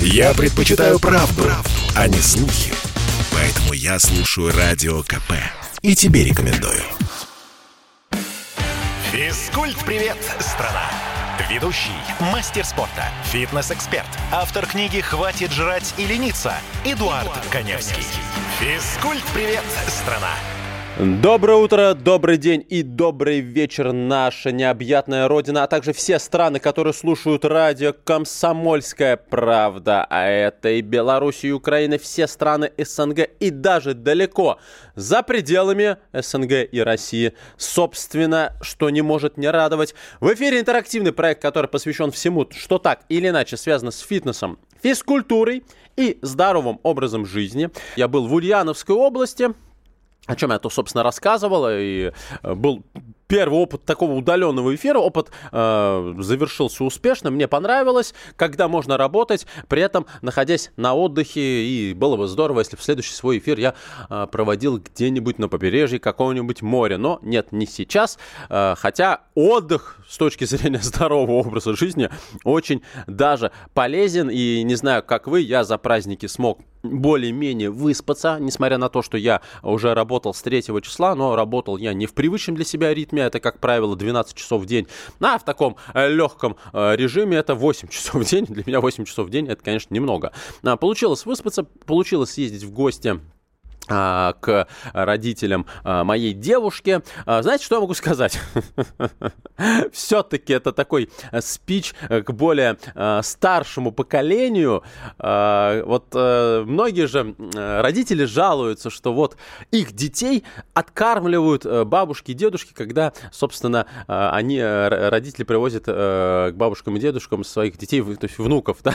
Я предпочитаю правду, правду, а не слухи. Поэтому я слушаю Радио КП. И тебе рекомендую. Физкульт-привет, страна! Ведущий, мастер спорта, фитнес-эксперт, автор книги «Хватит жрать и лениться» Эдуард Коневский. Физкульт-привет, страна! Доброе утро, добрый день и добрый вечер, наша необъятная родина, а также все страны, которые слушают радио «Комсомольская правда». А это и Беларусь, и Украина, все страны СНГ и даже далеко за пределами СНГ и России. Собственно, что не может не радовать. В эфире интерактивный проект, который посвящен всему, что так или иначе связано с фитнесом, физкультурой и здоровым образом жизни. Я был в Ульяновской области, о чем я то, собственно, рассказывал, и э, был первый опыт такого удаленного эфира, опыт э, завершился успешно, мне понравилось, когда можно работать, при этом находясь на отдыхе, и было бы здорово, если в следующий свой эфир я э, проводил где-нибудь на побережье какого-нибудь моря, но нет, не сейчас, э, хотя отдых с точки зрения здорового образа жизни очень даже полезен, и не знаю, как вы, я за праздники смог более-менее выспаться, несмотря на то, что я уже работал с 3 числа, но работал я не в привычном для себя ритме, это, как правило, 12 часов в день. А в таком э, легком э, режиме это 8 часов в день. Для меня 8 часов в день это, конечно, немного. А, получилось выспаться, получилось съездить в гости к родителям а, моей девушки. А, знаете, что я могу сказать? Все-таки это такой э, спич э, к более э, старшему поколению. Вот многие же родители жалуются, что вот их детей откармливают бабушки и дедушки, когда, собственно, они, родители привозят к бабушкам и дедушкам своих детей, то есть внуков. Да?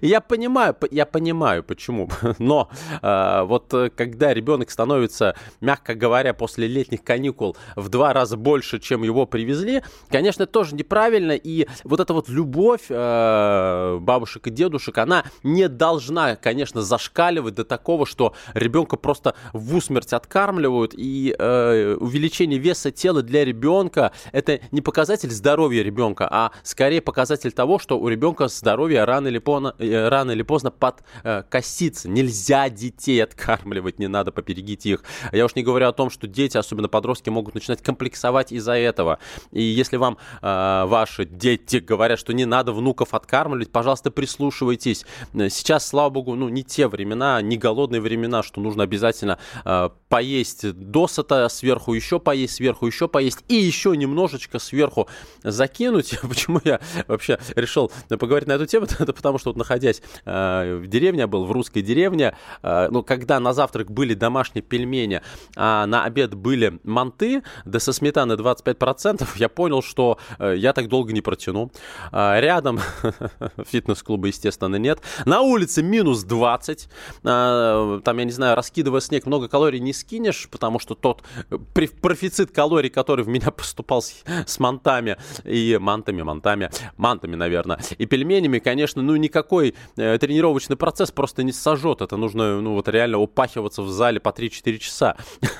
И я понимаю, я понимаю, почему. Но вот когда ребенок становится, мягко говоря, после летних каникул в два раза больше, чем его привезли, конечно, тоже неправильно. И вот эта вот любовь э, бабушек и дедушек, она не должна, конечно, зашкаливать до такого, что ребенка просто в усмерть откармливают. И э, увеличение веса тела для ребенка это не показатель здоровья ребенка, а скорее показатель того, что у ребенка здоровье рано или поздно, э, рано или поздно подкосится. Нельзя детей откармливать быть, не надо, поберегите их. Я уж не говорю о том, что дети, особенно подростки, могут начинать комплексовать из-за этого. И если вам э, ваши дети говорят, что не надо внуков откармливать, пожалуйста, прислушивайтесь. Сейчас, слава богу, ну, не те времена, не голодные времена, что нужно обязательно э, поесть досыта, сверху еще поесть, сверху еще поесть и еще немножечко сверху закинуть. Почему я вообще решил поговорить на эту тему? Это потому что вот находясь э, в деревне, я был в русской деревне, э, ну, когда на завтрак завтрак были домашние пельмени, а на обед были манты, да со сметаны 25%, я понял, что э, я так долго не протяну. А, рядом фитнес-клуба, естественно, нет. На улице минус 20. А, там, я не знаю, раскидывая снег, много калорий не скинешь, потому что тот э, профицит калорий, который в меня поступал с, с мантами и мантами, мантами, мантами, наверное, и пельменями, конечно, ну никакой э, тренировочный процесс просто не сожжет. Это нужно, ну вот реально упахиваться оказываться в зале по 3-4 часа.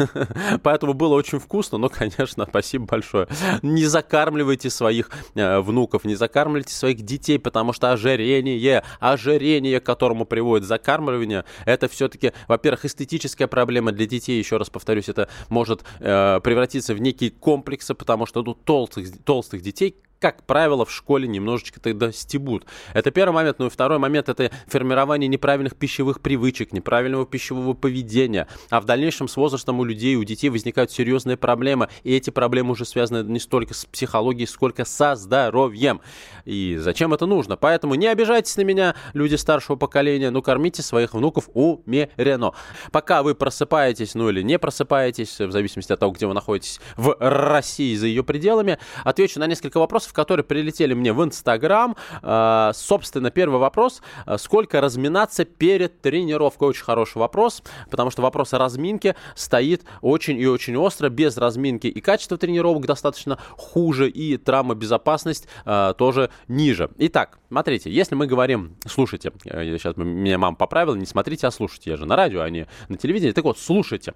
Поэтому было очень вкусно, но, конечно, спасибо большое. Не закармливайте своих э, внуков, не закармливайте своих детей, потому что ожирение, ожирение, к которому приводит закармливание, это все-таки, во-первых, эстетическая проблема для детей, еще раз повторюсь, это может э, превратиться в некие комплексы, потому что тут толстых, толстых детей как правило, в школе немножечко тогда стебут. Это первый момент. Ну и второй момент – это формирование неправильных пищевых привычек, неправильного пищевого поведения. А в дальнейшем с возрастом у людей, у детей возникают серьезные проблемы. И эти проблемы уже связаны не столько с психологией, сколько со здоровьем. И зачем это нужно? Поэтому не обижайтесь на меня, люди старшего поколения, но кормите своих внуков умеренно. Пока вы просыпаетесь, ну или не просыпаетесь, в зависимости от того, где вы находитесь в России за ее пределами, отвечу на несколько вопросов, вопросов, которые прилетели мне в Инстаграм. А, собственно, первый вопрос. А, сколько разминаться перед тренировкой? Очень хороший вопрос, потому что вопрос о разминке стоит очень и очень остро. Без разминки и качество тренировок достаточно хуже, и травмобезопасность а, тоже ниже. Итак, смотрите, если мы говорим, слушайте, э, сейчас меня мама поправила, не смотрите, а слушайте, я же на радио, а не на телевидении. Так вот, слушайте.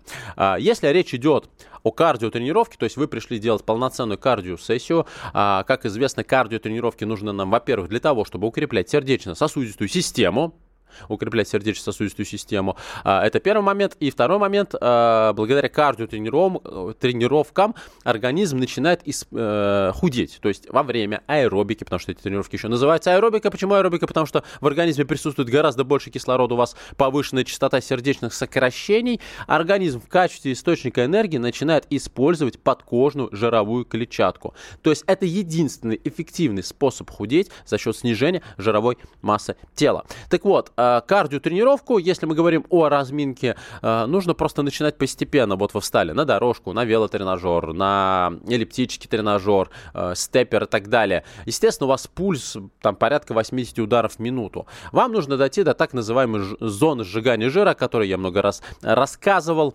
Если речь идет о кардиотренировке, то есть вы пришли делать полноценную кардиосессию, как как известно, кардиотренировки нужны нам, во-первых, для того, чтобы укреплять сердечно-сосудистую систему, укреплять сердечно-сосудистую систему. А, это первый момент. И второй момент, а, благодаря кардиотренировкам организм начинает э, худеть. То есть во время аэробики, потому что эти тренировки еще называются аэробика. Почему аэробика? Потому что в организме присутствует гораздо больше кислорода, у вас повышенная частота сердечных сокращений. Организм в качестве источника энергии начинает использовать подкожную жировую клетчатку. То есть это единственный эффективный способ худеть за счет снижения жировой массы тела. Так вот, Э, кардиотренировку, если мы говорим о разминке, э, нужно просто начинать постепенно. Вот вы встали на дорожку, на велотренажер, на эллиптический тренажер, э, степер и так далее. Естественно, у вас пульс там порядка 80 ударов в минуту. Вам нужно дойти до так называемой зоны сжигания жира, о которой я много раз рассказывал.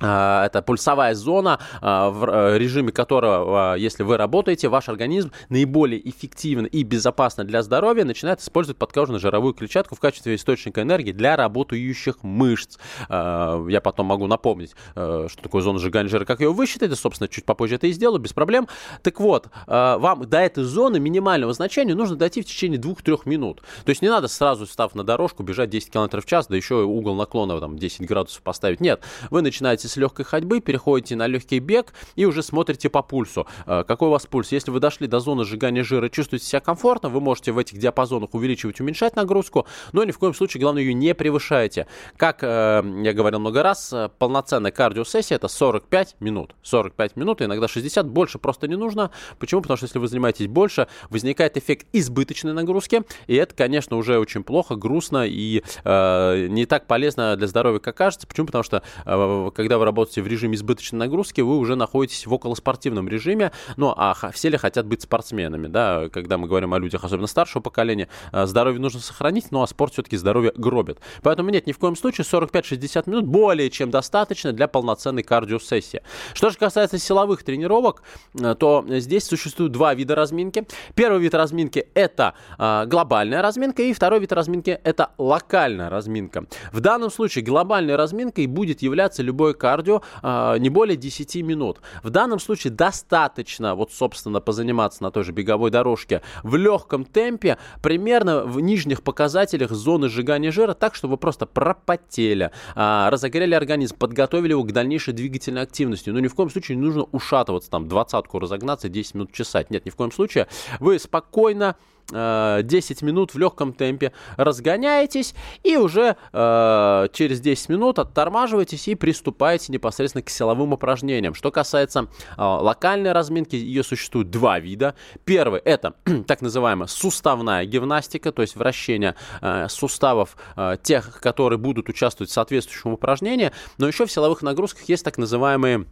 А, это пульсовая зона, а, в э, режиме которого, а, если вы работаете, ваш организм наиболее эффективно и безопасно для здоровья начинает использовать подкожную жировую клетчатку в качестве источника энергии для работающих мышц. Я потом могу напомнить, э, что такое зона сжигания жира, как ее высчитать, собственно, чуть попозже это и сделаю, без проблем. Так вот, вам до этой зоны минимального значения нужно дойти в течение 2-3 минут. То есть не надо сразу, став на дорожку, бежать 10 км в час, да еще угол наклона там 10 градусов поставить. Нет, вы начинаете с легкой ходьбы, переходите на легкий бег и уже смотрите по пульсу. Э, какой у вас пульс? Если вы дошли до зоны сжигания жира, чувствуете себя комфортно, вы можете в этих диапазонах увеличивать, уменьшать нагрузку, но ни в коем случае, главное, ее не превышайте. Как э, я говорил много раз, э, полноценная кардиосессия это 45 минут. 45 минут, иногда 60, больше просто не нужно. Почему? Потому что если вы занимаетесь больше, возникает эффект избыточной нагрузки, и это, конечно, уже очень плохо, грустно и э, не так полезно для здоровья, как кажется. Почему? Потому что э, когда вы работаете в режиме избыточной нагрузки, вы уже находитесь в околоспортивном режиме. Ну, а все ли хотят быть спортсменами, да? Когда мы говорим о людях, особенно старшего поколения, э, здоровье нужно сохранить, ну, а спорт все-таки здоровье гробит. Поэтому нет, ни в коем случае 45-60 минут более чем достаточно для полноценной кардиосессии. Что же касается силовых тренировок, э, то здесь существуют два вида разминки. Первый вид разминки это э, глобальная разминка, и второй вид разминки это локальная разминка. В данном случае глобальной разминкой будет являться любой кардио э, не более 10 минут. В данном случае достаточно, вот, собственно, позаниматься на той же беговой дорожке в легком темпе, примерно в нижних показателях зоны сжигания жира, так, чтобы вы просто пропотели, э, разогрели организм, подготовили его к дальнейшей двигательной активности. Но ни в коем случае не нужно ушатываться, там, двадцатку разогнаться, 10 минут чесать. Нет, ни в коем случае. Вы спокойно 10 э, минут в легком темпе разгоняетесь и уже э, через 10 минут оттормаживаетесь и приступаете непосредственно к силовым упражнениям. Что касается э, локальной разминки, ее существует два вида. Первый это так называемая суставная гимнастика, то есть вращение э, суставов э, тех, которые будут участвовать в соответствующем упражнении. Но еще в силовых нагрузках есть так называемые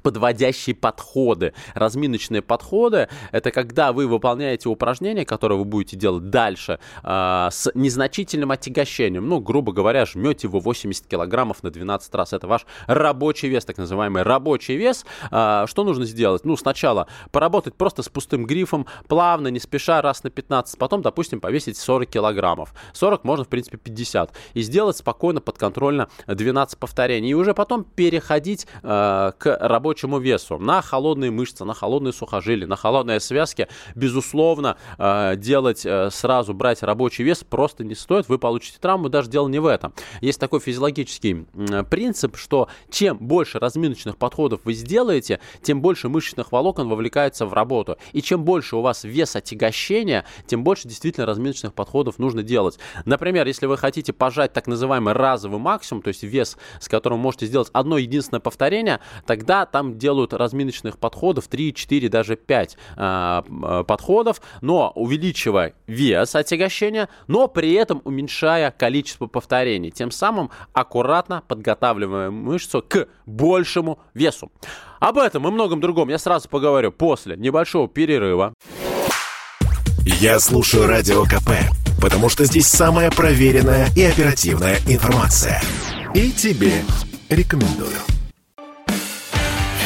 подводящие подходы. Разминочные подходы — это когда вы выполняете упражнения, которые вы будете делать дальше, э, с незначительным отягощением. Ну, грубо говоря, жмете вы 80 килограммов на 12 раз. Это ваш рабочий вес, так называемый рабочий вес. Э, что нужно сделать? Ну, сначала поработать просто с пустым грифом, плавно, не спеша, раз на 15. Потом, допустим, повесить 40 килограммов. 40 можно, в принципе, 50. И сделать спокойно, подконтрольно 12 повторений. И уже потом переходить э, к работе рабочему весу, на холодные мышцы, на холодные сухожилия, на холодные связки, безусловно, э, делать э, сразу, брать рабочий вес просто не стоит, вы получите травму, даже дело не в этом. Есть такой физиологический принцип, что чем больше разминочных подходов вы сделаете, тем больше мышечных волокон вовлекается в работу. И чем больше у вас вес отягощения, тем больше действительно разминочных подходов нужно делать. Например, если вы хотите пожать так называемый разовый максимум, то есть вес, с которым можете сделать одно единственное повторение, тогда там делают разминочных подходов 3, 4, даже 5 а, а, подходов, но увеличивая вес отягощения, но при этом уменьшая количество повторений. Тем самым аккуратно подготавливая мышцу к большему весу. Об этом и многом другом я сразу поговорю после небольшого перерыва. Я слушаю Радио КП, потому что здесь самая проверенная и оперативная информация. И тебе рекомендую.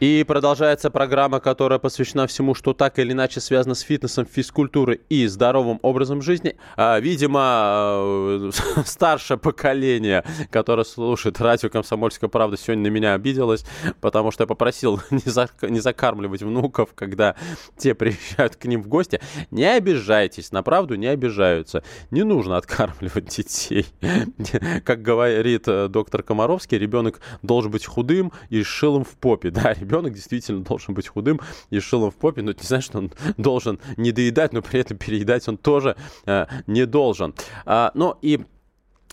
И продолжается программа, которая посвящена всему, что так или иначе связано с фитнесом, физкультурой и здоровым образом жизни. А, видимо, э, старшее поколение, которое слушает радио «Комсомольская правда», сегодня на меня обиделось, потому что я попросил не, за, не закармливать внуков, когда те приезжают к ним в гости. Не обижайтесь, на правду не обижаются. Не нужно откармливать детей. Как говорит э, доктор Комаровский, ребенок должен быть худым и шилом в попе. Да, ребенок действительно должен быть худым и шилом в попе, но это не значит, что он должен не доедать, но при этом переедать он тоже э, не должен. А, ну и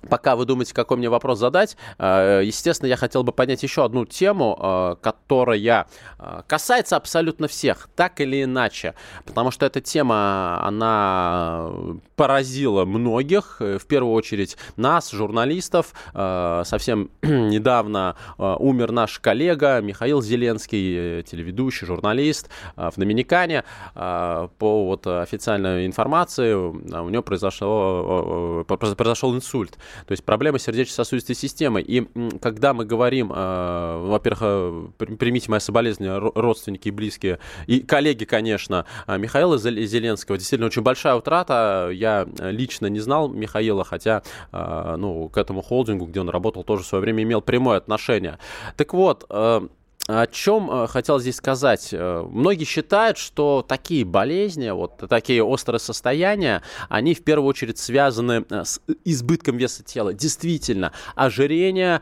Пока вы думаете, какой мне вопрос задать, э, естественно, я хотел бы поднять еще одну тему, э, которая э, касается абсолютно всех, так или иначе, потому что эта тема, она поразила многих, в первую очередь нас, журналистов. Совсем недавно умер наш коллега Михаил Зеленский, телеведущий, журналист в Доминикане. По вот официальной информации у него произошло, произошел инсульт. То есть проблема сердечно-сосудистой системы. И когда мы говорим, э, во-первых, э, примите мои соболезнования, родственники и близкие, и коллеги, конечно, э, Михаила Зеленского, действительно очень большая утрата. Я лично не знал Михаила, хотя ну, к этому холдингу, где он работал, тоже в свое время имел прямое отношение. Так вот, о чем э, хотел здесь сказать? Э, многие считают, что такие болезни, вот такие острые состояния, они в первую очередь связаны э, с избытком веса тела. Действительно, ожирение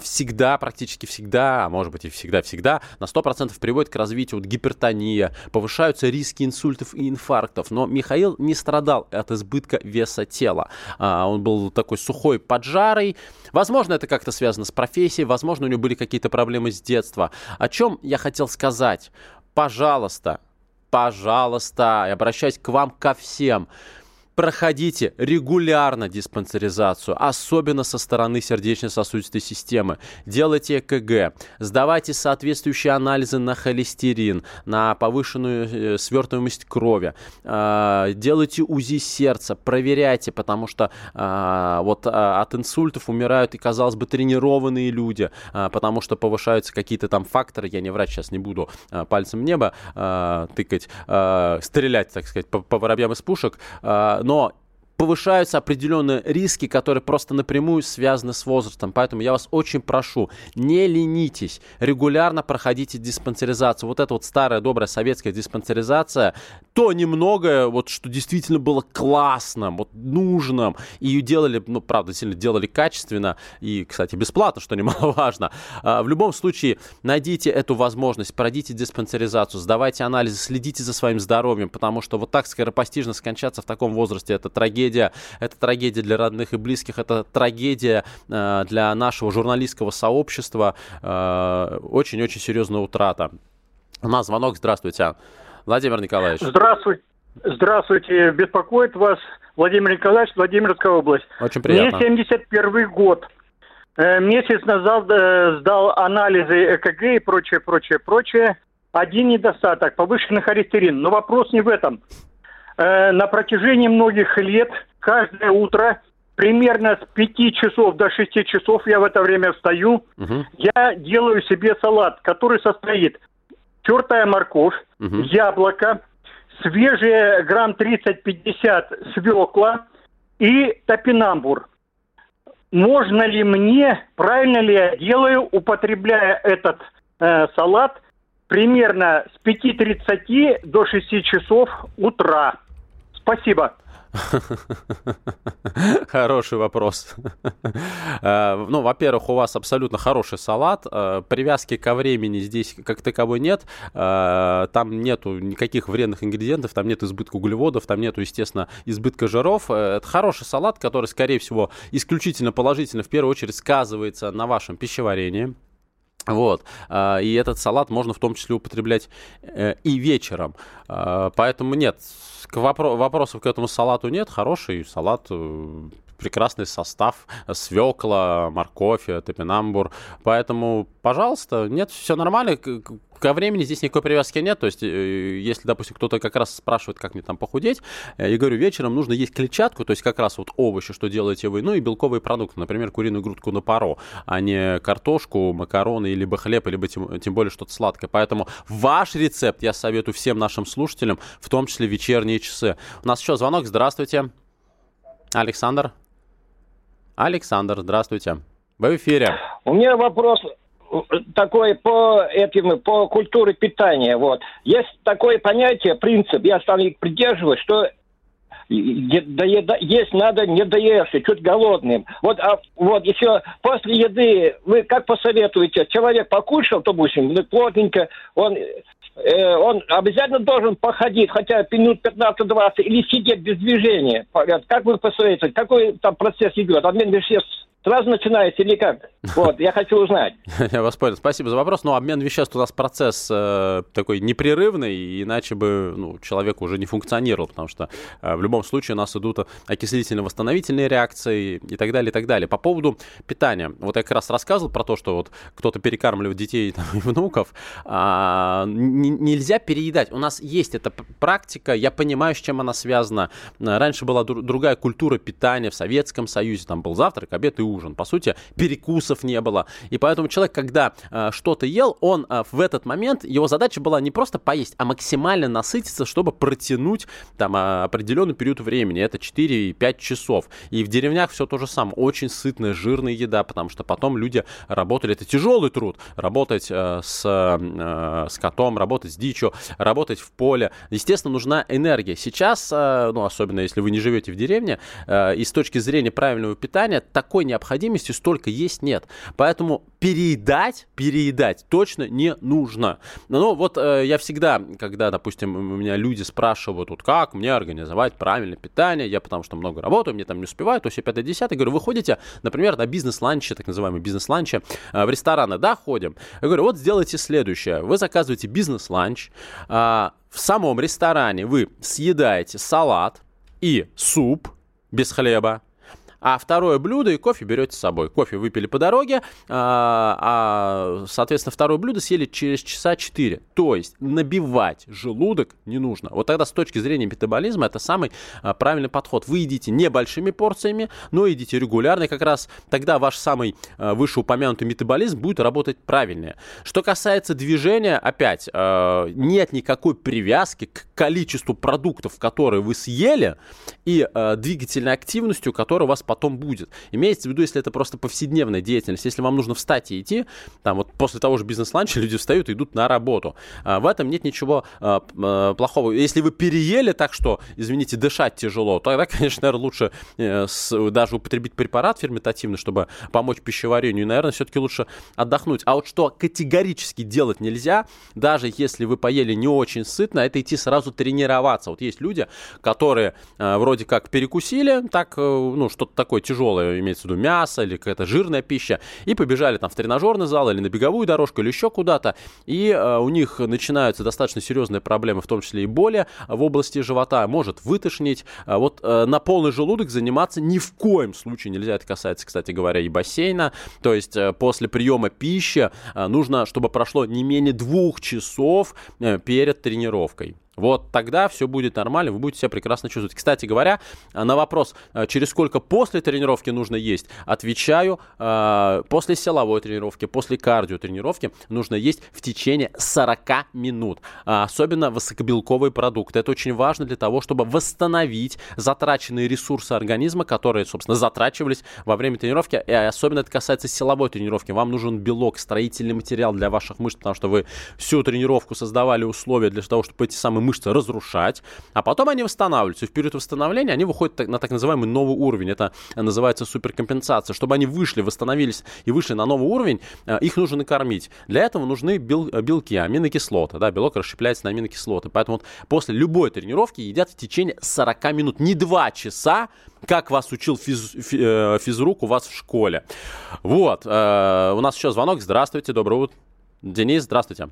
всегда, практически всегда, а может быть и всегда-всегда, на 100% приводит к развитию вот, гипертонии, повышаются риски инсультов и инфарктов. Но Михаил не страдал от избытка веса тела. Он был такой сухой, поджарый. Возможно, это как-то связано с профессией, возможно, у него были какие-то проблемы с детства. О чем я хотел сказать? Пожалуйста, пожалуйста, я обращаюсь к вам ко всем проходите регулярно диспансеризацию, особенно со стороны сердечно-сосудистой системы. Делайте ЭКГ, сдавайте соответствующие анализы на холестерин, на повышенную э, свертываемость крови, э, делайте УЗИ сердца, проверяйте, потому что э, вот от инсультов умирают и, казалось бы, тренированные люди, потому что повышаются какие-то там факторы, я не врач, сейчас не буду пальцем в небо тыкать, стрелять, так сказать, по, по воробьям из пушек, но повышаются определенные риски, которые просто напрямую связаны с возрастом. Поэтому я вас очень прошу, не ленитесь, регулярно проходите диспансеризацию. Вот эта вот старая добрая советская диспансеризация, то немногое, вот что действительно было классным, вот нужным, и ее делали, ну, правда, сильно делали качественно и, кстати, бесплатно, что немаловажно. А, в любом случае, найдите эту возможность, пройдите диспансеризацию, сдавайте анализы, следите за своим здоровьем, потому что вот так скоропостижно скончаться в таком возрасте, это трагедия трагедия. Это трагедия для родных и близких, это трагедия э, для нашего журналистского сообщества. Э, очень-очень серьезная утрата. У нас звонок. Здравствуйте. Владимир Николаевич. Здравствуйте. Здравствуйте. Беспокоит вас Владимир Николаевич, Владимирская область. Очень приятно. Мне 71 год. Э, месяц назад сдал анализы ЭКГ и прочее, прочее, прочее. Один недостаток – повышенный холестерин. Но вопрос не в этом. Э, на протяжении многих лет каждое утро примерно с 5 часов до 6 часов я в это время встаю. Угу. Я делаю себе салат, который состоит тертая морковь, угу. яблоко, свежие грамм 30-50 свекла и топинамбур. Можно ли мне, правильно ли я делаю, употребляя этот э, салат, примерно с 5.30 до 6 часов утра. Спасибо. Хороший вопрос. Э, ну, во-первых, у вас абсолютно хороший салат. Э, привязки ко времени здесь как таковой нет. Э, там нету никаких вредных ингредиентов, там нет избытка углеводов, там нету, естественно, избытка жиров. Это хороший салат, который, скорее всего, исключительно положительно в первую очередь сказывается на вашем пищеварении. Вот. А, и этот салат можно в том числе употреблять э, и вечером. А, поэтому нет, к вопро- вопросов к этому салату нет. Хороший салат э, прекрасный состав, свекла, морковь, топинамбур. Поэтому, пожалуйста, нет, все нормально ко времени здесь никакой привязки нет. То есть, э, если, допустим, кто-то как раз спрашивает, как мне там похудеть, э, я говорю, вечером нужно есть клетчатку, то есть как раз вот овощи, что делаете вы, ну и белковые продукты, например, куриную грудку на паро, а не картошку, макароны, либо хлеб, либо тем, тем более что-то сладкое. Поэтому ваш рецепт я советую всем нашим слушателям, в том числе вечерние часы. У нас еще звонок. Здравствуйте. Александр. Александр, здравствуйте. Вы в эфире. У меня вопрос такой по этим по культуре питания. Вот есть такое понятие, принцип, я сам придерживаюсь, что доеда, есть надо не доевший, чуть голодным. Вот, а, вот еще после еды вы как посоветуете? Человек покушал, допустим, ну, плотненько, он, э, он обязательно должен походить, хотя минут 15-20, или сидеть без движения. Как вы посоветуете? Какой там процесс идет? Обмен веществ Сразу начинаете или как? Вот, я хочу узнать. Я вас понял. Спасибо за вопрос. Но обмен веществ у нас процесс э, такой непрерывный, иначе бы ну, человек уже не функционировал, потому что э, в любом случае у нас идут окислительно-восстановительные реакции и так далее, и так далее. По поводу питания. Вот я как раз рассказывал про то, что вот кто-то перекармливает детей там, и внуков. А, нельзя переедать. У нас есть эта практика, я понимаю, с чем она связана. Раньше была другая культура питания в Советском Союзе. Там был завтрак, обед и ужин. По сути, перекусов не было. И поэтому человек, когда э, что-то ел, он э, в этот момент, его задача была не просто поесть, а максимально насытиться, чтобы протянуть там э, определенный период времени. Это 4-5 часов. И в деревнях все то же самое. Очень сытная, жирная еда, потому что потом люди работали. Это тяжелый труд. Работать э, с, э, с котом, работать с дичью, работать в поле. Естественно, нужна энергия. Сейчас, э, ну, особенно если вы не живете в деревне, э, и с точки зрения правильного питания, такой необходимости необходимости столько есть нет. Поэтому переедать, переедать точно не нужно. Ну, вот э, я всегда, когда, допустим, у меня люди спрашивают, вот как мне организовать правильное питание, я потому что много работаю, мне там не успеваю, то все 5 10 говорю, вы ходите, например, на бизнес-ланче, так называемый бизнес-ланче, э, в рестораны, да, ходим. Я говорю, вот сделайте следующее, вы заказываете бизнес-ланч, э, в самом ресторане вы съедаете салат и суп без хлеба, а второе блюдо и кофе берете с собой. Кофе выпили по дороге, а, а соответственно, второе блюдо съели через часа 4. То есть набивать желудок не нужно. Вот тогда с точки зрения метаболизма это самый а, правильный подход. Вы едите небольшими порциями, но едите регулярно, и как раз тогда ваш самый а, вышеупомянутый метаболизм будет работать правильнее. Что касается движения, опять, нет никакой привязки к количеству продуктов, которые вы съели, и двигательной активностью, которая у вас потом будет. Имеется в виду, если это просто повседневная деятельность, если вам нужно встать и идти, там вот после того же бизнес-ланча люди встают и идут на работу. А, в этом нет ничего а, а, плохого. Если вы переели так, что, извините, дышать тяжело, тогда, конечно, наверное, лучше э, даже употребить препарат ферментативный, чтобы помочь пищеварению. И, наверное, все-таки лучше отдохнуть. А вот что категорически делать нельзя, даже если вы поели не очень сытно, это идти сразу тренироваться. Вот есть люди, которые э, вроде как перекусили, так, э, ну, что-то такое тяжелое, имеется в виду мясо или какая-то жирная пища, и побежали там в тренажерный зал или на беговую дорожку или еще куда-то, и э, у них начинаются достаточно серьезные проблемы, в том числе и боли в области живота, может вытошнить. А вот э, на полный желудок заниматься ни в коем случае нельзя. Это касается, кстати говоря, и бассейна. То есть э, после приема пищи э, нужно, чтобы прошло не менее двух часов э, перед тренировкой. Вот тогда все будет нормально, вы будете себя прекрасно чувствовать. Кстати говоря, на вопрос, э, через сколько после тренировки нужно есть, отвечаю, э, после силовой тренировки, после кардио тренировки нужно есть в течение 40 минут. А, особенно высокобелковые продукты. Это очень важно для того, чтобы восстановить затраченные ресурсы организма, которые, собственно, затрачивались во время тренировки. И особенно это касается силовой тренировки. Вам нужен белок, строительный материал для ваших мышц, потому что вы всю тренировку создавали условия для того, чтобы эти самые мышцы разрушать, а потом они восстанавливаются. И в период восстановления они выходят на так называемый новый уровень. Это называется суперкомпенсация. Чтобы они вышли, восстановились и вышли на новый уровень, э, их нужно накормить. Для этого нужны бел, белки, аминокислоты. Да, белок расщепляется на аминокислоты. Поэтому вот после любой тренировки едят в течение 40 минут, не 2 часа, как вас учил физ, э, физрук у вас в школе. Вот, э, у нас еще звонок. Здравствуйте, доброе утро. Денис, здравствуйте.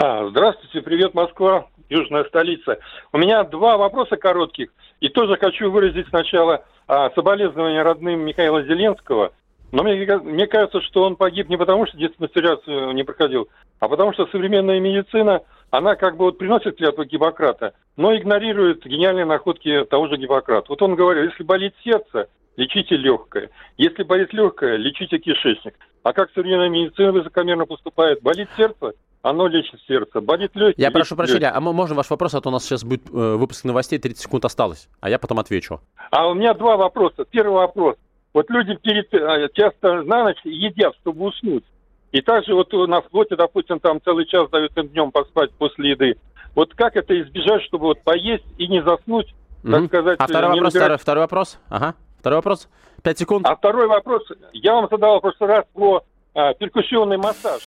А, здравствуйте, привет, Москва, южная столица. У меня два вопроса коротких. И тоже хочу выразить сначала а, соболезнования родным Михаила Зеленского. Но мне, мне кажется, что он погиб не потому, что диспансеризацию не проходил, а потому что современная медицина, она как бы вот приносит клятву Гиппократа, но игнорирует гениальные находки того же Гиппократа. Вот он говорил, если болит сердце, лечите легкое. Если болит легкое, лечите кишечник. А как современная медицина высокомерно поступает? Болит сердце, оно лечит сердце. Болит легкие. Я прошу прощения, а можно ваш вопрос, а то у нас сейчас будет э, выпуск новостей, 30 секунд осталось, а я потом отвечу. А у меня два вопроса. Первый вопрос. Вот люди перед, э, часто на ночь едят, чтобы уснуть. И также вот на флоте, допустим, там целый час дают им днем поспать после еды. Вот как это избежать, чтобы вот поесть и не заснуть, так сказать... А второй вопрос, набирать... второй, второй вопрос? Ага. Второй вопрос. Пять секунд. А второй вопрос. Я вам задал в прошлый раз про а, перкуссионный массаж.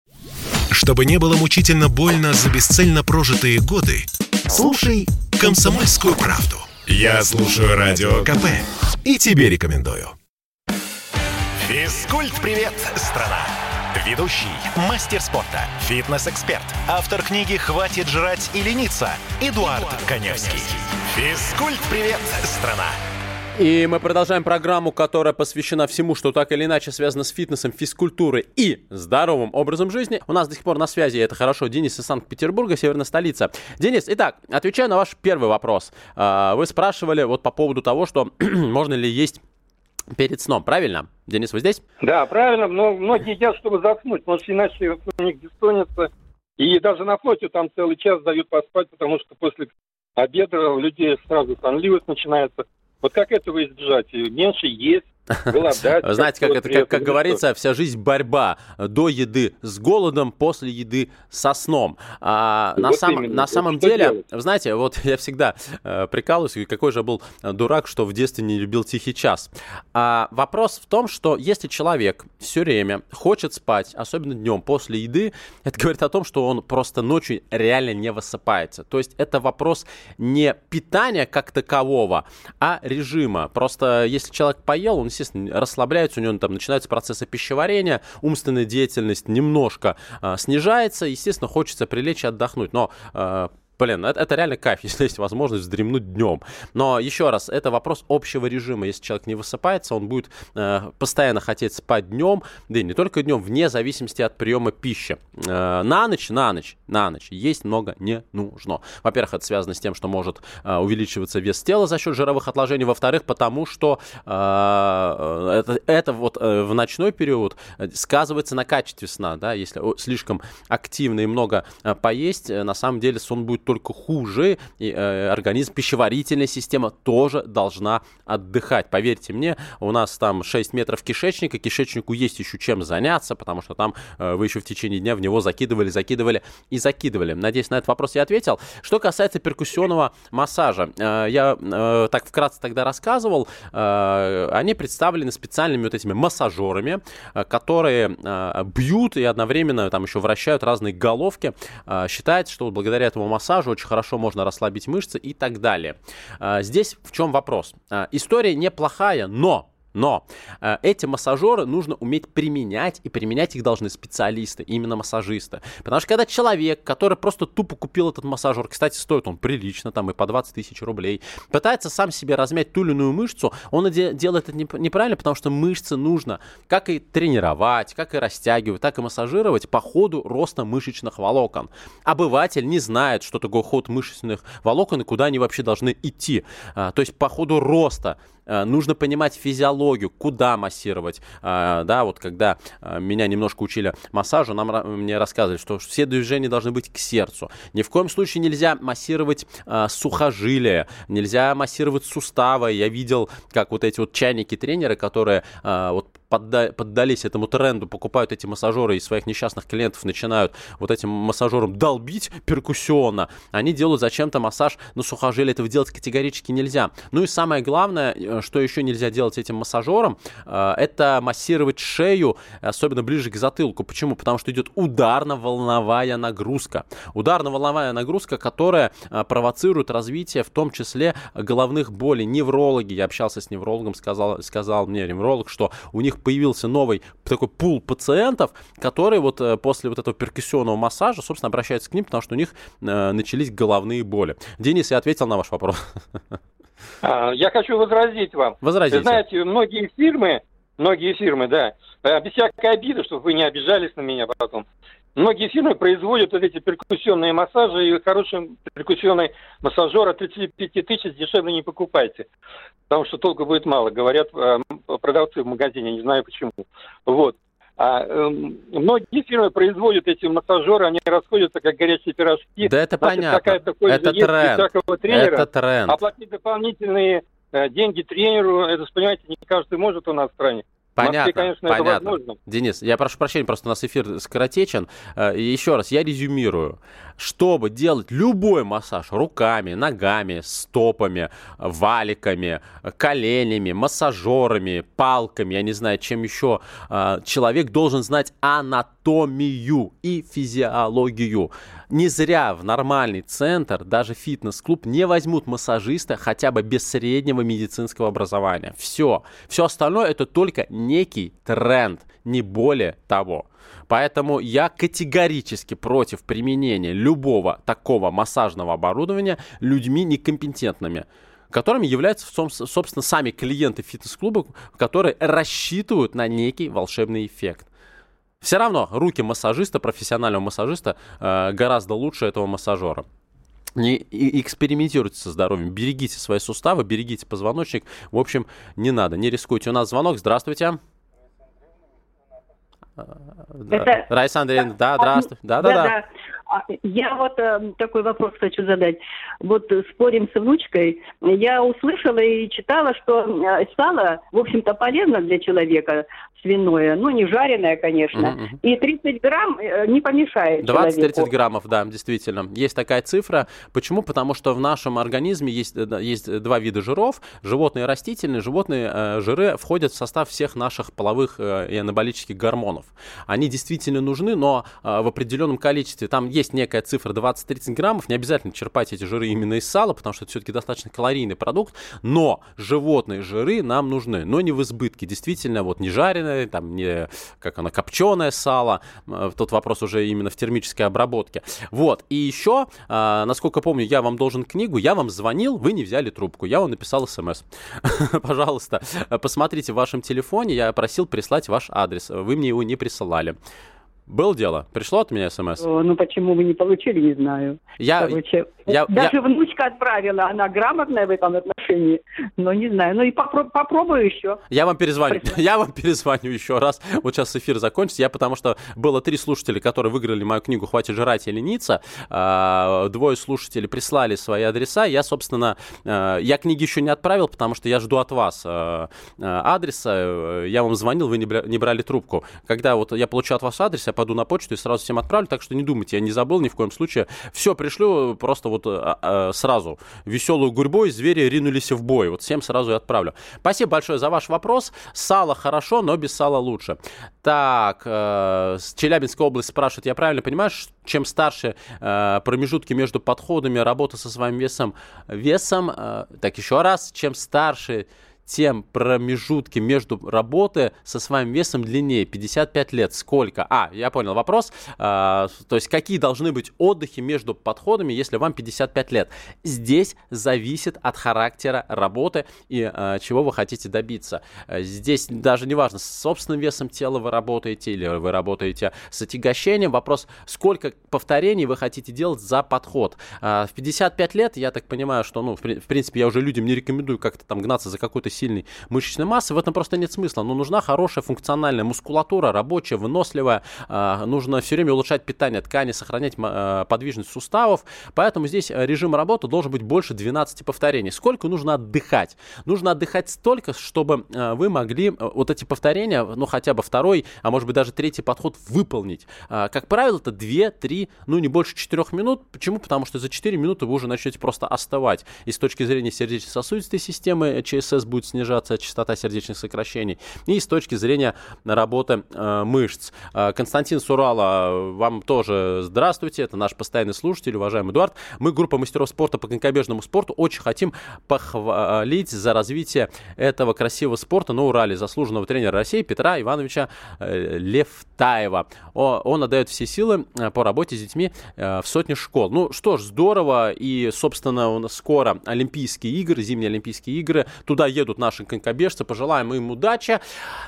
Чтобы не было мучительно больно за бесцельно прожитые годы, слушай «Комсомольскую правду». Я слушаю Радио КП и тебе рекомендую. Физкульт-привет, страна! Ведущий, мастер спорта, фитнес-эксперт, автор книги «Хватит жрать и лениться» Эдуард, Эдуард Коневский. Физкульт-привет, страна! И мы продолжаем программу, которая посвящена всему, что так или иначе связано с фитнесом, физкультурой и здоровым образом жизни. У нас до сих пор на связи, это хорошо, Денис из Санкт-Петербурга, северная столица. Денис, итак, отвечая на ваш первый вопрос. А, вы спрашивали вот по поводу того, что можно ли есть перед сном, правильно? Денис, вы здесь? Да, правильно, но многие едят, чтобы заснуть, потому что иначе у них бессонница. И даже на флоте там целый час дают поспать, потому что после обеда у людей сразу сонливость начинается. Вот как этого избежать? Меньше есть, голодать. Знаете, как, это, как, как говорится, вся жизнь борьба до еды с голодом, после еды со сном. А, на, сам, на самом деле, делать? знаете, вот я всегда э, прикалываюсь, какой же был дурак, что в детстве не любил тихий час. А, вопрос в том, что если человек все время хочет спать, особенно днем после еды, это говорит о том, что он просто ночью реально не высыпается. То есть это вопрос не питания как такового, а режима. Просто если человек поел, он естественно, расслабляется, у него там начинаются процессы пищеварения, умственная деятельность немножко э, снижается, естественно, хочется прилечь и отдохнуть. Но э, Блин, это, это реально кайф, если есть возможность вздремнуть днем. Но еще раз, это вопрос общего режима. Если человек не высыпается, он будет э, постоянно хотеть спать днем, да и не только днем, вне зависимости от приема пищи. Э, на ночь, на ночь, на ночь есть много не нужно. Во-первых, это связано с тем, что может э, увеличиваться вес тела за счет жировых отложений. Во-вторых, потому что э, это, это вот э, в ночной период сказывается на качестве сна. Да? Если слишком активно и много э, поесть, э, на самом деле сон будет только хуже, и э, организм, пищеварительная система тоже должна отдыхать. Поверьте мне, у нас там 6 метров кишечника, кишечнику есть еще чем заняться, потому что там э, вы еще в течение дня в него закидывали, закидывали и закидывали. Надеюсь, на этот вопрос я ответил. Что касается перкуссионного массажа, э, я э, так вкратце тогда рассказывал, э, они представлены специальными вот этими массажерами, э, которые э, бьют и одновременно там еще вращают разные головки. Э, считается, что благодаря этому массажу массажу очень хорошо можно расслабить мышцы и так далее. А, здесь в чем вопрос? А, история неплохая, но но э, эти массажеры нужно уметь применять, и применять их должны специалисты, именно массажисты. Потому что когда человек, который просто тупо купил этот массажер, кстати, стоит он прилично, там и по 20 тысяч рублей, пытается сам себе размять ту или иную мышцу, он делает это неправильно, потому что мышцы нужно как и тренировать, как и растягивать, так и массажировать по ходу роста мышечных волокон. Обыватель не знает, что такое ход мышечных волокон и куда они вообще должны идти. А, то есть по ходу роста нужно понимать физиологию, куда массировать. Э, да, вот когда э, меня немножко учили массажу, нам, мне рассказывали, что все движения должны быть к сердцу. Ни в коем случае нельзя массировать сухожилия, нельзя массировать суставы. Я видел, как вот эти вот чайники тренеры, которые вот подда- поддались этому тренду, покупают эти массажеры и своих несчастных клиентов начинают вот этим массажером долбить перкуссионно, они делают зачем-то массаж на сухожилие. Этого делать категорически нельзя. Ну и самое главное, э, что еще нельзя делать этим массажером, э, это массировать шею, особенно ближе к затылку. Почему? Потому что идет ударно-волновая нагрузка. Ударно-волновая нагрузка, которая э, провоцирует развитие в том числе головных болей. Неврологи, я общался с неврологом, сказал, сказал мне невролог, что у них появился новый такой пул пациентов, которые вот э, после вот этого перкуссионного массажа, собственно, обращаются к ним, потому что у них э, начались головные боли. Денис, я ответил на ваш вопрос. А, я хочу возразить вам. Возразите. Вы знаете, многие фирмы, многие фирмы, да, э, без всякой обиды, чтобы вы не обижались на меня потом, многие фирмы производят вот эти перкуссионные массажи, и хороший перкуссионный массажер от 35 тысяч дешевле не покупайте. Потому что толку будет мало, говорят э, продавцы в магазине, не знаю почему. Вот. А э, многие фирмы производят эти массажеры, они расходятся как горячие пирожки. Да это Значит, понятно. польза Это тренд. всякого тренера. Это тренд. Оплатить дополнительные э, деньги тренеру, это, понимаете, не каждый может у нас в стране. В Москве, Понятно, конечно, это понятно. возможно. Денис, я прошу прощения, просто у нас эфир скоротечен. Э, Еще раз, я резюмирую. Чтобы делать любой массаж руками, ногами, стопами, валиками, коленями, массажерами, палками, я не знаю, чем еще, э, человек должен знать анатомию и физиологию. Не зря в нормальный центр, даже фитнес-клуб, не возьмут массажиста хотя бы без среднего медицинского образования. Все. Все остальное это только некий тренд, не более того. Поэтому я категорически против применения любого такого массажного оборудования людьми некомпетентными которыми являются, собственно, сами клиенты фитнес-клуба, которые рассчитывают на некий волшебный эффект. Все равно руки массажиста, профессионального массажиста, э, гораздо лучше этого массажера. Не экспериментируйте со здоровьем, берегите свои суставы, берегите позвоночник. В общем, не надо, не рискуйте. У нас звонок. Здравствуйте. Э. Это- Раиса Андреевна, да, здравствуйте. Да, да, да. А, Я вот э, такой вопрос хочу задать. Вот спорим с внучкой. Я услышала и читала, что э, сало, в общем-то, полезно для человека, свиное. Ну, не жареное, конечно. Мгм. И 30 грамм э, не помешает 20-30 человеку. граммов, да, действительно. Есть такая цифра. Почему? Потому что в нашем организме есть, э, есть два вида жиров. Животные и растительные. Животные э, жиры входят в состав всех наших половых э, и анаболических гормонов. Они действительно нужны, но э, в определенном количестве. Там есть некая цифра 20-30 граммов. Не обязательно черпать эти жиры именно из сала, потому что это все-таки достаточно калорийный продукт. Но животные жиры нам нужны, но не в избытке. Действительно, вот не жареное, там не, как оно, копченое сало. Э, Тут вопрос уже именно в термической обработке. Вот. И еще, а, насколько помню, я вам должен книгу, я вам звонил, вы не взяли трубку. Я вам написал смс. Пожалуйста, посмотрите в вашем телефоне, я просил прислать ваш адрес. Вы мне его не присылали. Было дело? Пришло от меня смс? О, Ну, почему вы не получили, не знаю. Я, Короче, я- даже внучка отправила, она грамотная в этом отношении, но не знаю. Ну и попро- попробую еще. Я вам перезвоню. Спасибо. Я вам перезвоню еще раз. Вот сейчас эфир закончится. Я потому что было три слушателя, которые выиграли мою книгу «Хватит жрать и лениться». А, Двое слушателей прислали свои адреса. Я, собственно, а, я книги еще не отправил, потому что я жду от вас а, а, адреса. Я вам звонил, вы не брали трубку. Когда вот я получу от вас адрес, я пойду на почту и сразу всем отправлю. Так что не думайте, я не забыл ни в коем случае. Все пришлю просто вот а, а, сразу. Веселую гурьбой звери ринулись в бой. Вот всем сразу и отправлю. Спасибо большое за ваш вопрос. Сало хорошо, но без сала лучше. Так, э, с Челябинской области спрашивает, я правильно понимаю, чем старше э, промежутки между подходами, работа со своим весом, весом, э, так еще раз, чем старше тем промежутки между работы со своим весом длиннее. 55 лет. Сколько? А, я понял вопрос. А, то есть, какие должны быть отдыхи между подходами, если вам 55 лет? Здесь зависит от характера работы и а, чего вы хотите добиться. А, Здесь даже не важно, с собственным весом тела вы работаете или вы работаете с отягощением. Вопрос, сколько повторений вы хотите делать за подход. В 55 лет, я так понимаю, что, ну, в принципе, я уже людям не рекомендую как-то там гнаться за какой-то сильной мышечной массой. В этом просто нет смысла. Но нужна хорошая функциональная мускулатура, рабочая, выносливая. А, Нужно все время улучшать питание ткани, сохранять а, подвижность суставов. Поэтому здесь э, режим работы должен быть больше 12 повторений. Сколько нужно отдыхать? Нужно отдыхать столько, чтобы э, вы могли э, вот эти повторения, ну хотя бы второй, а может быть даже третий подход выполнить. А, Как правило, это 2-3, ну не больше 4 минут. Почему? Потому что за 4 минуты вы уже начнете просто остывать. И с точки зрения сердечно-сосудистой системы э, ЧСС будет снижаться частота сердечных сокращений, и с точки зрения работы э, мышц. Э, Константин Сурала, вам тоже здравствуйте, это наш постоянный слушатель, уважаемый Эдуард. Мы, группа мастеров спорта по конькобежному спорту, очень хотим похвалить за развитие этого красивого спорта на Урале заслуженного тренера России Петра Ивановича э, Левтаева. Он отдает все силы э, по работе с детьми э, в сотне школ. Ну что ж, здорово, и, собственно, у нас скоро Олимпийские игры, зимние Олимпийские игры, туда едут наши конькобежцы, пожелаем им удачи.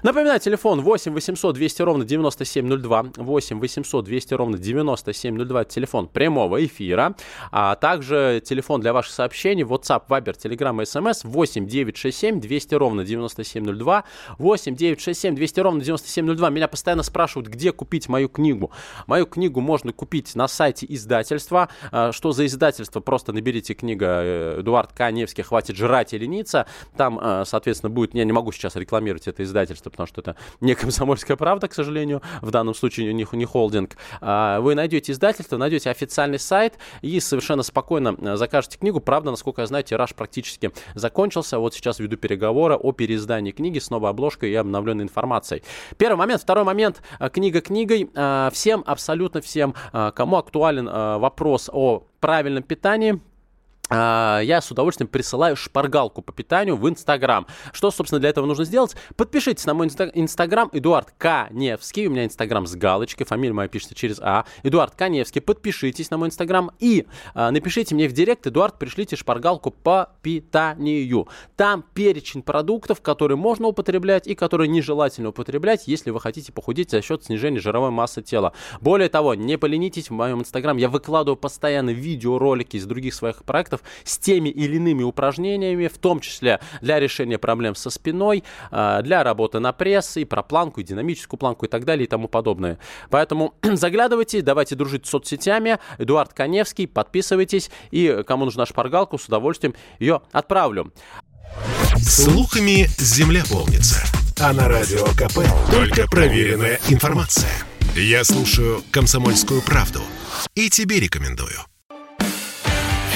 Напоминаю, телефон 8 800 200 ровно 9702, 8 800 200 ровно 9702, телефон прямого эфира, а также телефон для ваших сообщений, WhatsApp, Viber, Telegram, SMS 8 967 200 ровно 9702, 8 967 200 ровно 9702. Меня постоянно спрашивают, где купить мою книгу. Мою книгу можно купить на сайте издательства. А, что за издательство? Просто наберите книга э, Эдуард Каневский «Хватит жрать и лениться». Там, а, соответственно, будет... Я не могу сейчас рекламировать это издательство, потому что это не комсомольская правда, к сожалению. В данном случае не, не холдинг. А, вы найдете издательство, найдете официальный сайт и совершенно спокойно э, закажете книгу. Правда, насколько я знаю, тираж практически закончился. Вот сейчас веду переговоры о переиздании книги с новой обложкой и обновленной информацией. Первый момент. Второй момент. Книга книгой. Всем, абсолютно всем, кому актуален вопрос о правильном питании, а, я с удовольствием присылаю шпаргалку по питанию в Инстаграм. Что, собственно, для этого нужно сделать? Подпишитесь на мой Инстаграм Эдуард Каневский. У меня Инстаграм с галочкой, фамилия моя пишется через А. Эдуард Каневский. Подпишитесь на мой Инстаграм и а, напишите мне в директ, Эдуард, пришлите шпаргалку по питанию. Там перечень продуктов, которые можно употреблять и которые нежелательно употреблять, если вы хотите похудеть за счет снижения жировой массы тела. Более того, не поленитесь, в моем Инстаграм я выкладываю постоянно видеоролики из других своих проектов, с теми или иными упражнениями, в том числе для решения проблем со спиной, а, для работы на пресс, и про планку, и динамическую планку и так далее и тому подобное. Поэтому заглядывайте, давайте дружить с соцсетями. Эдуард Коневский, подписывайтесь, и кому нужна шпаргалка, с удовольствием ее отправлю. Слухами земля полнится. А на радио КП только проверенная информация. Я слушаю «Комсомольскую правду» и тебе рекомендую.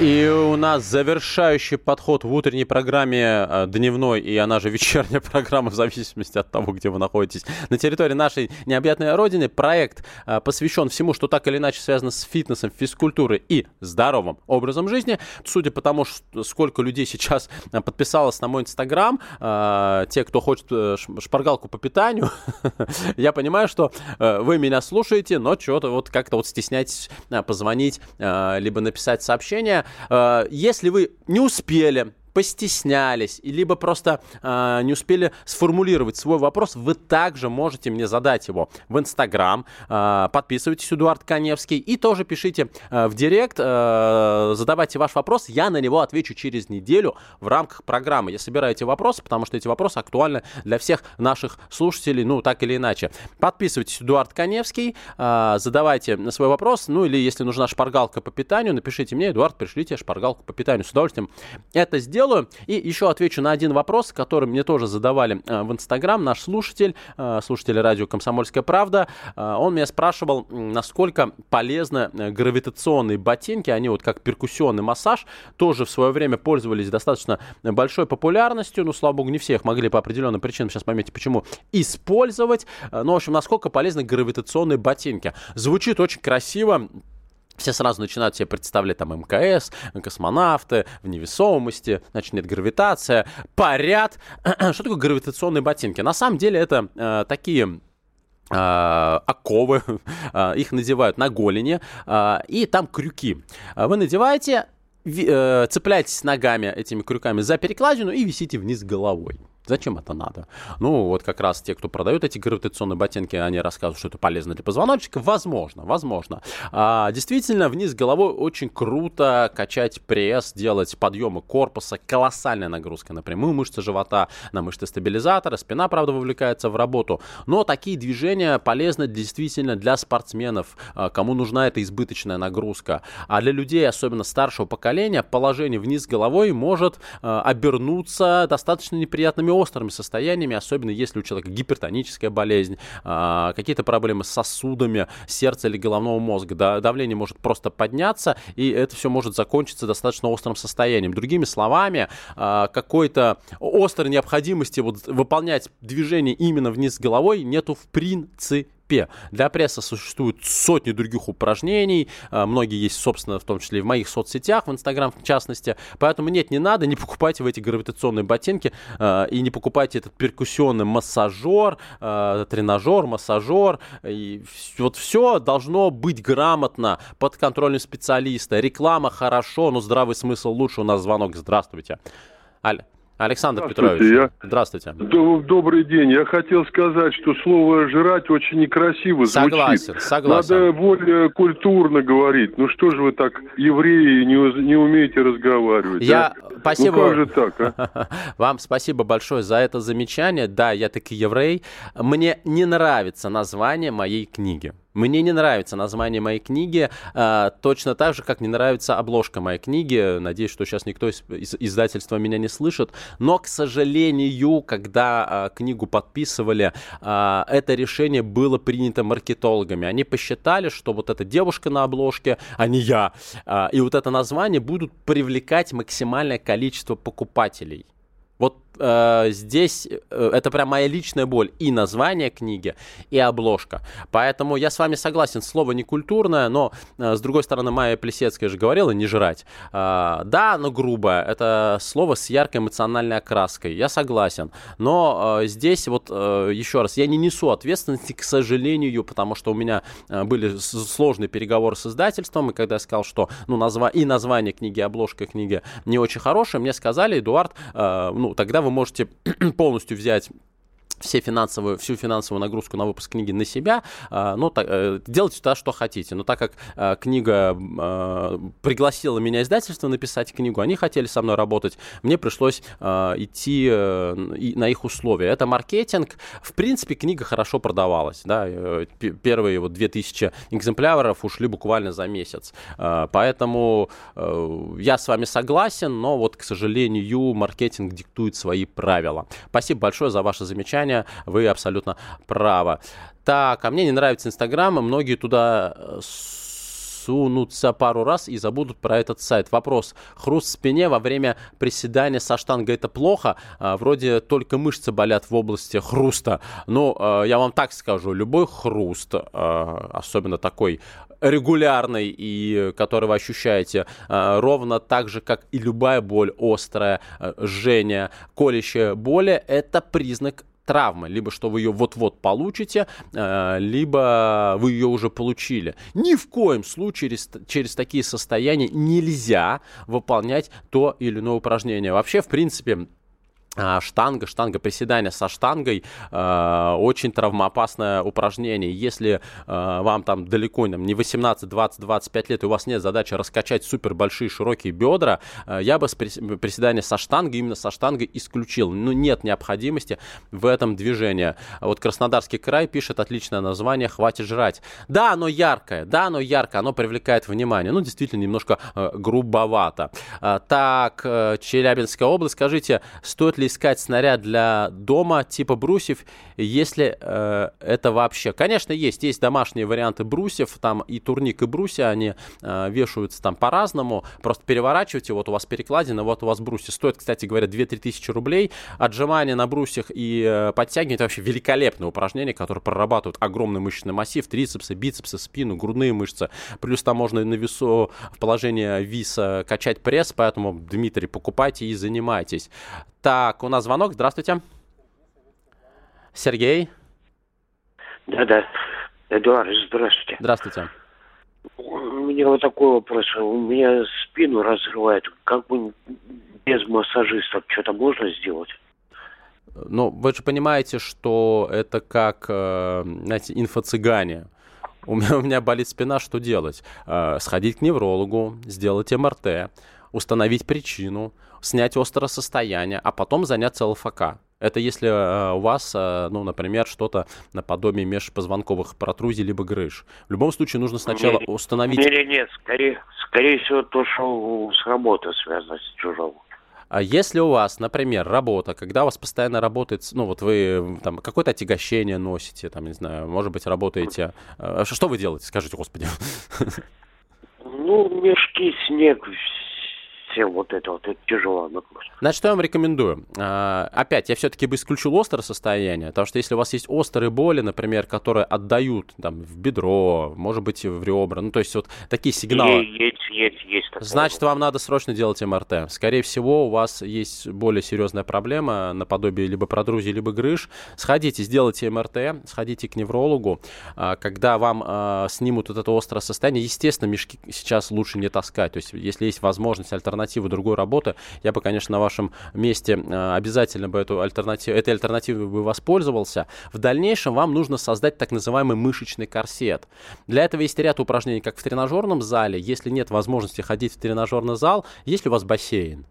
И у нас завершающий подход в утренней программе э, дневной, и она же вечерняя программа, в зависимости от того, где вы находитесь, на территории нашей необъятной родины. Проект э, посвящен всему, что так или иначе связано с фитнесом, физкультурой и здоровым образом жизни. Судя по тому, сколько людей сейчас э, подписалось на мой инстаграм, те, кто хочет шпаргалку по питанию, я понимаю, что вы меня слушаете, но что-то вот как-то вот стесняетесь позвонить, либо написать сообщение. Э, если вы не успели постеснялись, либо просто э, не успели сформулировать свой вопрос, вы также можете мне задать его в Инстаграм. Э, подписывайтесь, Эдуард Коневский, и тоже пишите э, в Директ, э, задавайте ваш вопрос, я на него отвечу через неделю в рамках программы. Я собираю эти вопросы, потому что эти вопросы актуальны для всех наших слушателей, ну, так или иначе. Подписывайтесь, Эдуард Коневский, э, задавайте свой вопрос, ну, или если нужна шпаргалка по питанию, напишите мне, Эдуард, пришлите шпаргалку по питанию. С удовольствием это сделаю сделаю. И еще отвечу на один вопрос, который мне тоже задавали э, в Инстаграм. Наш слушатель, э, слушатель радио «Комсомольская правда», э, он меня спрашивал, насколько полезны гравитационные ботинки. Они вот как перкуссионный массаж тоже в свое время пользовались достаточно большой популярностью. Ну, слава богу, не всех могли по определенным причинам, сейчас поймете почему, использовать. Ну, в общем, насколько полезны гравитационные ботинки. Звучит очень красиво, все сразу начинают себе представлять там МКС, космонавты, в невесомости, значит, нет гравитация, парят. Что такое гравитационные ботинки? На самом деле это э, такие э, оковы, э, их надевают на голени, э, и там крюки. Вы надеваете, цепляетесь ногами этими крюками за перекладину и висите вниз головой. Зачем это надо? Ну, вот как раз те, кто продают эти гравитационные ботинки, они рассказывают, что это полезно для позвоночника. Возможно, возможно. А, действительно, вниз головой очень круто качать пресс, делать подъемы корпуса, колоссальная нагрузка на прямую мышцы живота, на мышцы стабилизатора. Спина, правда, вовлекается в работу. Но такие движения полезны действительно для спортсменов, а, кому нужна эта избыточная нагрузка. А для людей, особенно старшего поколения, положение вниз головой может а, обернуться достаточно неприятными острыми состояниями, особенно если у человека гипертоническая болезнь, а, какие-то проблемы с сосудами, сердца или головного мозга. Давление может просто подняться, и это все может закончиться достаточно острым состоянием. Другими словами, а, какой-то острой необходимости вот выполнять движение именно вниз головой нету в принципе принципе, для пресса существуют сотни других упражнений, а, многие есть, собственно, в том числе и в моих соцсетях, в Инстаграм в частности, поэтому нет, не надо, не покупайте в эти гравитационные ботинки а, и не покупайте этот перкуссионный массажер, а, тренажер, массажер, и вот все должно быть грамотно, под контролем специалиста, реклама хорошо, но здравый смысл лучше, у нас звонок, здравствуйте. Аля. Александр Здравствуйте, Петрович, я... здравствуйте. Добрый день. Я хотел сказать, что слово «жрать» очень некрасиво согласен, звучит. Согласен, Надо более культурно говорить. Ну что же вы так, евреи, не, не умеете разговаривать? Я... А? Спасибо. Ну как же так, а? Вам спасибо большое за это замечание. Да, я таки еврей. Мне не нравится название моей книги. Мне не нравится название моей книги, э, точно так же, как не нравится обложка моей книги. Надеюсь, что сейчас никто из, из издательства меня не слышит. Но, к сожалению, когда э, книгу подписывали, э, это решение было принято маркетологами. Они посчитали, что вот эта девушка на обложке, а не я, э, и вот это название будут привлекать максимальное количество покупателей. Вот э, здесь э, это прям моя личная боль. И название книги, и обложка. Поэтому я с вами согласен, слово не культурное, но э, с другой стороны, Майя Плесецкая же говорила не жрать. Э, да, оно грубое. Это слово с яркой эмоциональной окраской. Я согласен. Но э, здесь вот э, еще раз, я не несу ответственности, к сожалению, потому что у меня э, были сложные переговоры с издательством, и когда я сказал, что ну, назва... и название книги, и обложка книги не очень хорошее, мне сказали, Эдуард, э, ну, тогда вы можете полностью взять все финансовую, всю финансовую нагрузку на выпуск книги на себя, а, ну, так, э, делайте туда, что хотите. Но так как а, книга а, пригласила меня издательство написать книгу, они хотели со мной работать, мне пришлось идти э, на их условия. Это маркетинг. В принципе, книга хорошо продавалась. Да? Э, первые вот 2000 экземпляров ушли буквально за месяц. Поэтому я с вами согласен, но вот, к сожалению, маркетинг диктует свои правила. Спасибо большое за ваше замечание замечание, вы абсолютно правы. Так, а мне не нравится Инстаграм, многие туда э, сунутся пару раз и забудут про этот сайт. Вопрос. Хруст в спине во время приседания со штангой это плохо? А, вроде только мышцы болят в области хруста. Но а, я вам так скажу, любой хруст, а, особенно такой регулярный и который вы ощущаете, ровно так же, как и любая боль острая, жжение, колющая боли, это признак травмы, либо что вы ее вот-вот получите, э, либо вы ее уже получили. Ни в коем случае через, через такие состояния нельзя выполнять то или иное упражнение. Вообще, в принципе, штанга, штанга приседания со штангой э, очень травмоопасное упражнение. Если э, вам там далеко там, не 18, 20, 25 лет, и у вас нет задачи раскачать супер большие широкие бедра, э, я бы приседание со штангой, именно со штангой исключил. Ну, нет необходимости в этом движении. Вот Краснодарский край пишет отличное название «Хватит жрать». Да, оно яркое, да, оно яркое, оно привлекает внимание. Ну, действительно, немножко э, грубовато. Э, так, э, Челябинская область, скажите, стоит ли ли искать снаряд для дома типа брусьев, если э, это вообще... Конечно, есть, есть домашние варианты брусьев, там и турник, и брусья, они э, вешаются там по-разному, просто переворачивайте, вот у вас перекладина, вот у вас брусья. Стоит, кстати говоря, 2-3 тысячи рублей. Отжимания на брусьях и э, подтягивание, это вообще великолепное упражнение, которое прорабатывает огромный мышечный массив, трицепсы, бицепсы, спину, грудные мышцы. Плюс там можно на весу в положении виса качать пресс, поэтому, Дмитрий, покупайте и занимайтесь. Так, у нас звонок. Здравствуйте. Сергей. Да-да. Эдуард, здравствуйте. Здравствуйте. У меня вот такой вопрос. У меня спину разрывает. Как бы без массажиста что-то можно сделать? Ну, вы же понимаете, что это как, э, знаете, инфо-цыгане. У меня, у меня болит спина, что делать? Э, сходить к неврологу, сделать МРТ, установить причину, снять острое состояние, а потом заняться ЛФК. Это если э, у вас, э, ну, например, что-то наподобие межпозвонковых протрузий либо грыж. В любом случае нужно сначала нет, установить... Нет, нет, скорее, скорее всего, то, что с работы связано с чужого. А если у вас, например, работа, когда у вас постоянно работает, ну вот вы там какое-то отягощение носите, там, не знаю, может быть, работаете... Э, что вы делаете, скажите, господи? Ну, мешки, снег, все вот это вот, это тяжело нагрузка. Значит, что я вам рекомендую? А, опять, я все-таки бы исключил острое состояние, потому что если у вас есть острые боли, например, которые отдают там, в бедро, может быть, в ребра, ну, то есть вот такие сигналы. Есть, есть, есть. Такое. Значит, вам надо срочно делать МРТ. Скорее всего, у вас есть более серьезная проблема, наподобие либо продрузии, либо грыж. Сходите, сделайте МРТ, сходите к неврологу. А, когда вам а, снимут вот это острое состояние, естественно, мешки сейчас лучше не таскать. То есть, если есть возможность альтернативы другой работы, я бы, конечно, на вашем месте а, обязательно бы эту альтернативу, этой альтернативой бы воспользовался. В дальнейшем вам нужно создать так называемый мышечный корсет. Для этого есть ряд упражнений, как в тренажерном зале. Если нет возможности ходить в тренажерный зал, есть ли у вас бассейн?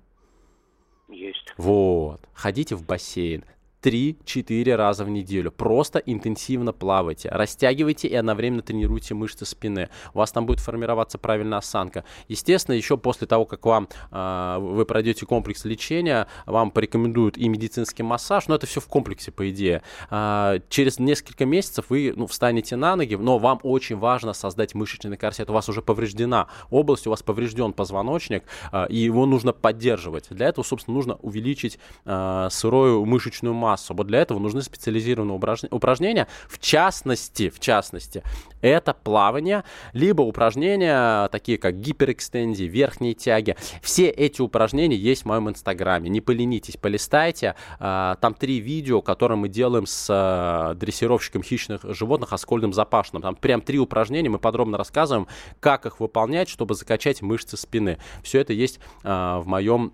Есть. Вот. Ходите в бассейн. 3-4 раза в неделю. Просто интенсивно плавайте, растягивайте и одновременно тренируйте мышцы спины. У вас там будет формироваться правильная осанка. Естественно, еще после того, как вам э, вы пройдете комплекс лечения, вам порекомендуют и медицинский массаж, но это все в комплексе, по идее. Э, через несколько месяцев вы ну, встанете на ноги, но вам очень важно создать мышечный корсет. У вас уже повреждена область, у вас поврежден позвоночник, э, и его нужно поддерживать. Для этого, собственно, нужно увеличить э, сырую мышечную массу массу. Вот для этого нужны специализированные упражнения. В частности, в частности, это плавание, либо упражнения такие как гиперэкстензии, верхние тяги. Все эти упражнения есть в моем инстаграме. Не поленитесь, полистайте. А, там три видео, которые мы делаем с а, дрессировщиком хищных животных Аскольдом Запашным. Там прям три упражнения, мы подробно рассказываем, как их выполнять, чтобы закачать мышцы спины. Все это есть а, в моем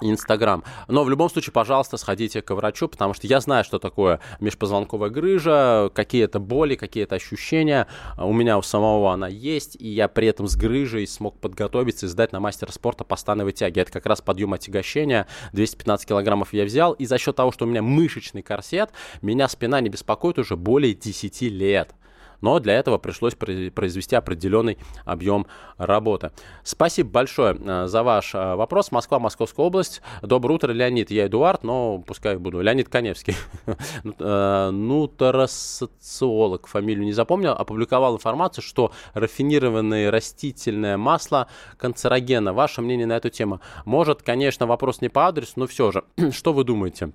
Инстаграм. Но в любом случае, пожалуйста, сходите к врачу, потому что я знаю, что такое межпозвонковая грыжа, какие это боли, какие это ощущения. У меня у самого она есть, и я при этом с грыжей смог подготовиться и сдать на мастера спорта по становой тяге. Это как раз подъем отягощения. 215 килограммов я взял, и за счет того, что у меня мышечный корсет, меня спина не беспокоит уже более 10 лет но для этого пришлось произвести определенный объем работы. Спасибо большое э, за ваш э, вопрос. Москва, Московская область. Доброе утро, Леонид. Я Эдуард, но пускай буду. Леонид Коневский. Э, нутросоциолог, фамилию не запомнил, опубликовал информацию, что рафинированное растительное масло канцерогенно. Ваше мнение на эту тему? Может, конечно, вопрос не по адресу, но все же. Что вы думаете?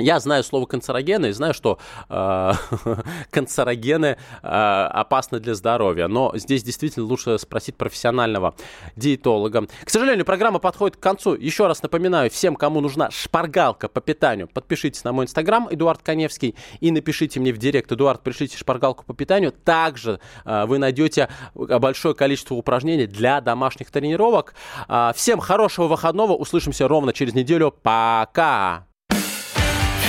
Я знаю слово канцерогены и знаю, что э, канцерогены э, опасны для здоровья, но здесь действительно лучше спросить профессионального диетолога. К сожалению, программа подходит к концу. Еще раз напоминаю всем, кому нужна шпаргалка по питанию, подпишитесь на мой инстаграм Эдуард Коневский и напишите мне в директ Эдуард, пришлите шпаргалку по питанию. Также э, вы найдете большое количество упражнений для домашних тренировок. Э, всем хорошего выходного, услышимся ровно через неделю. Пока!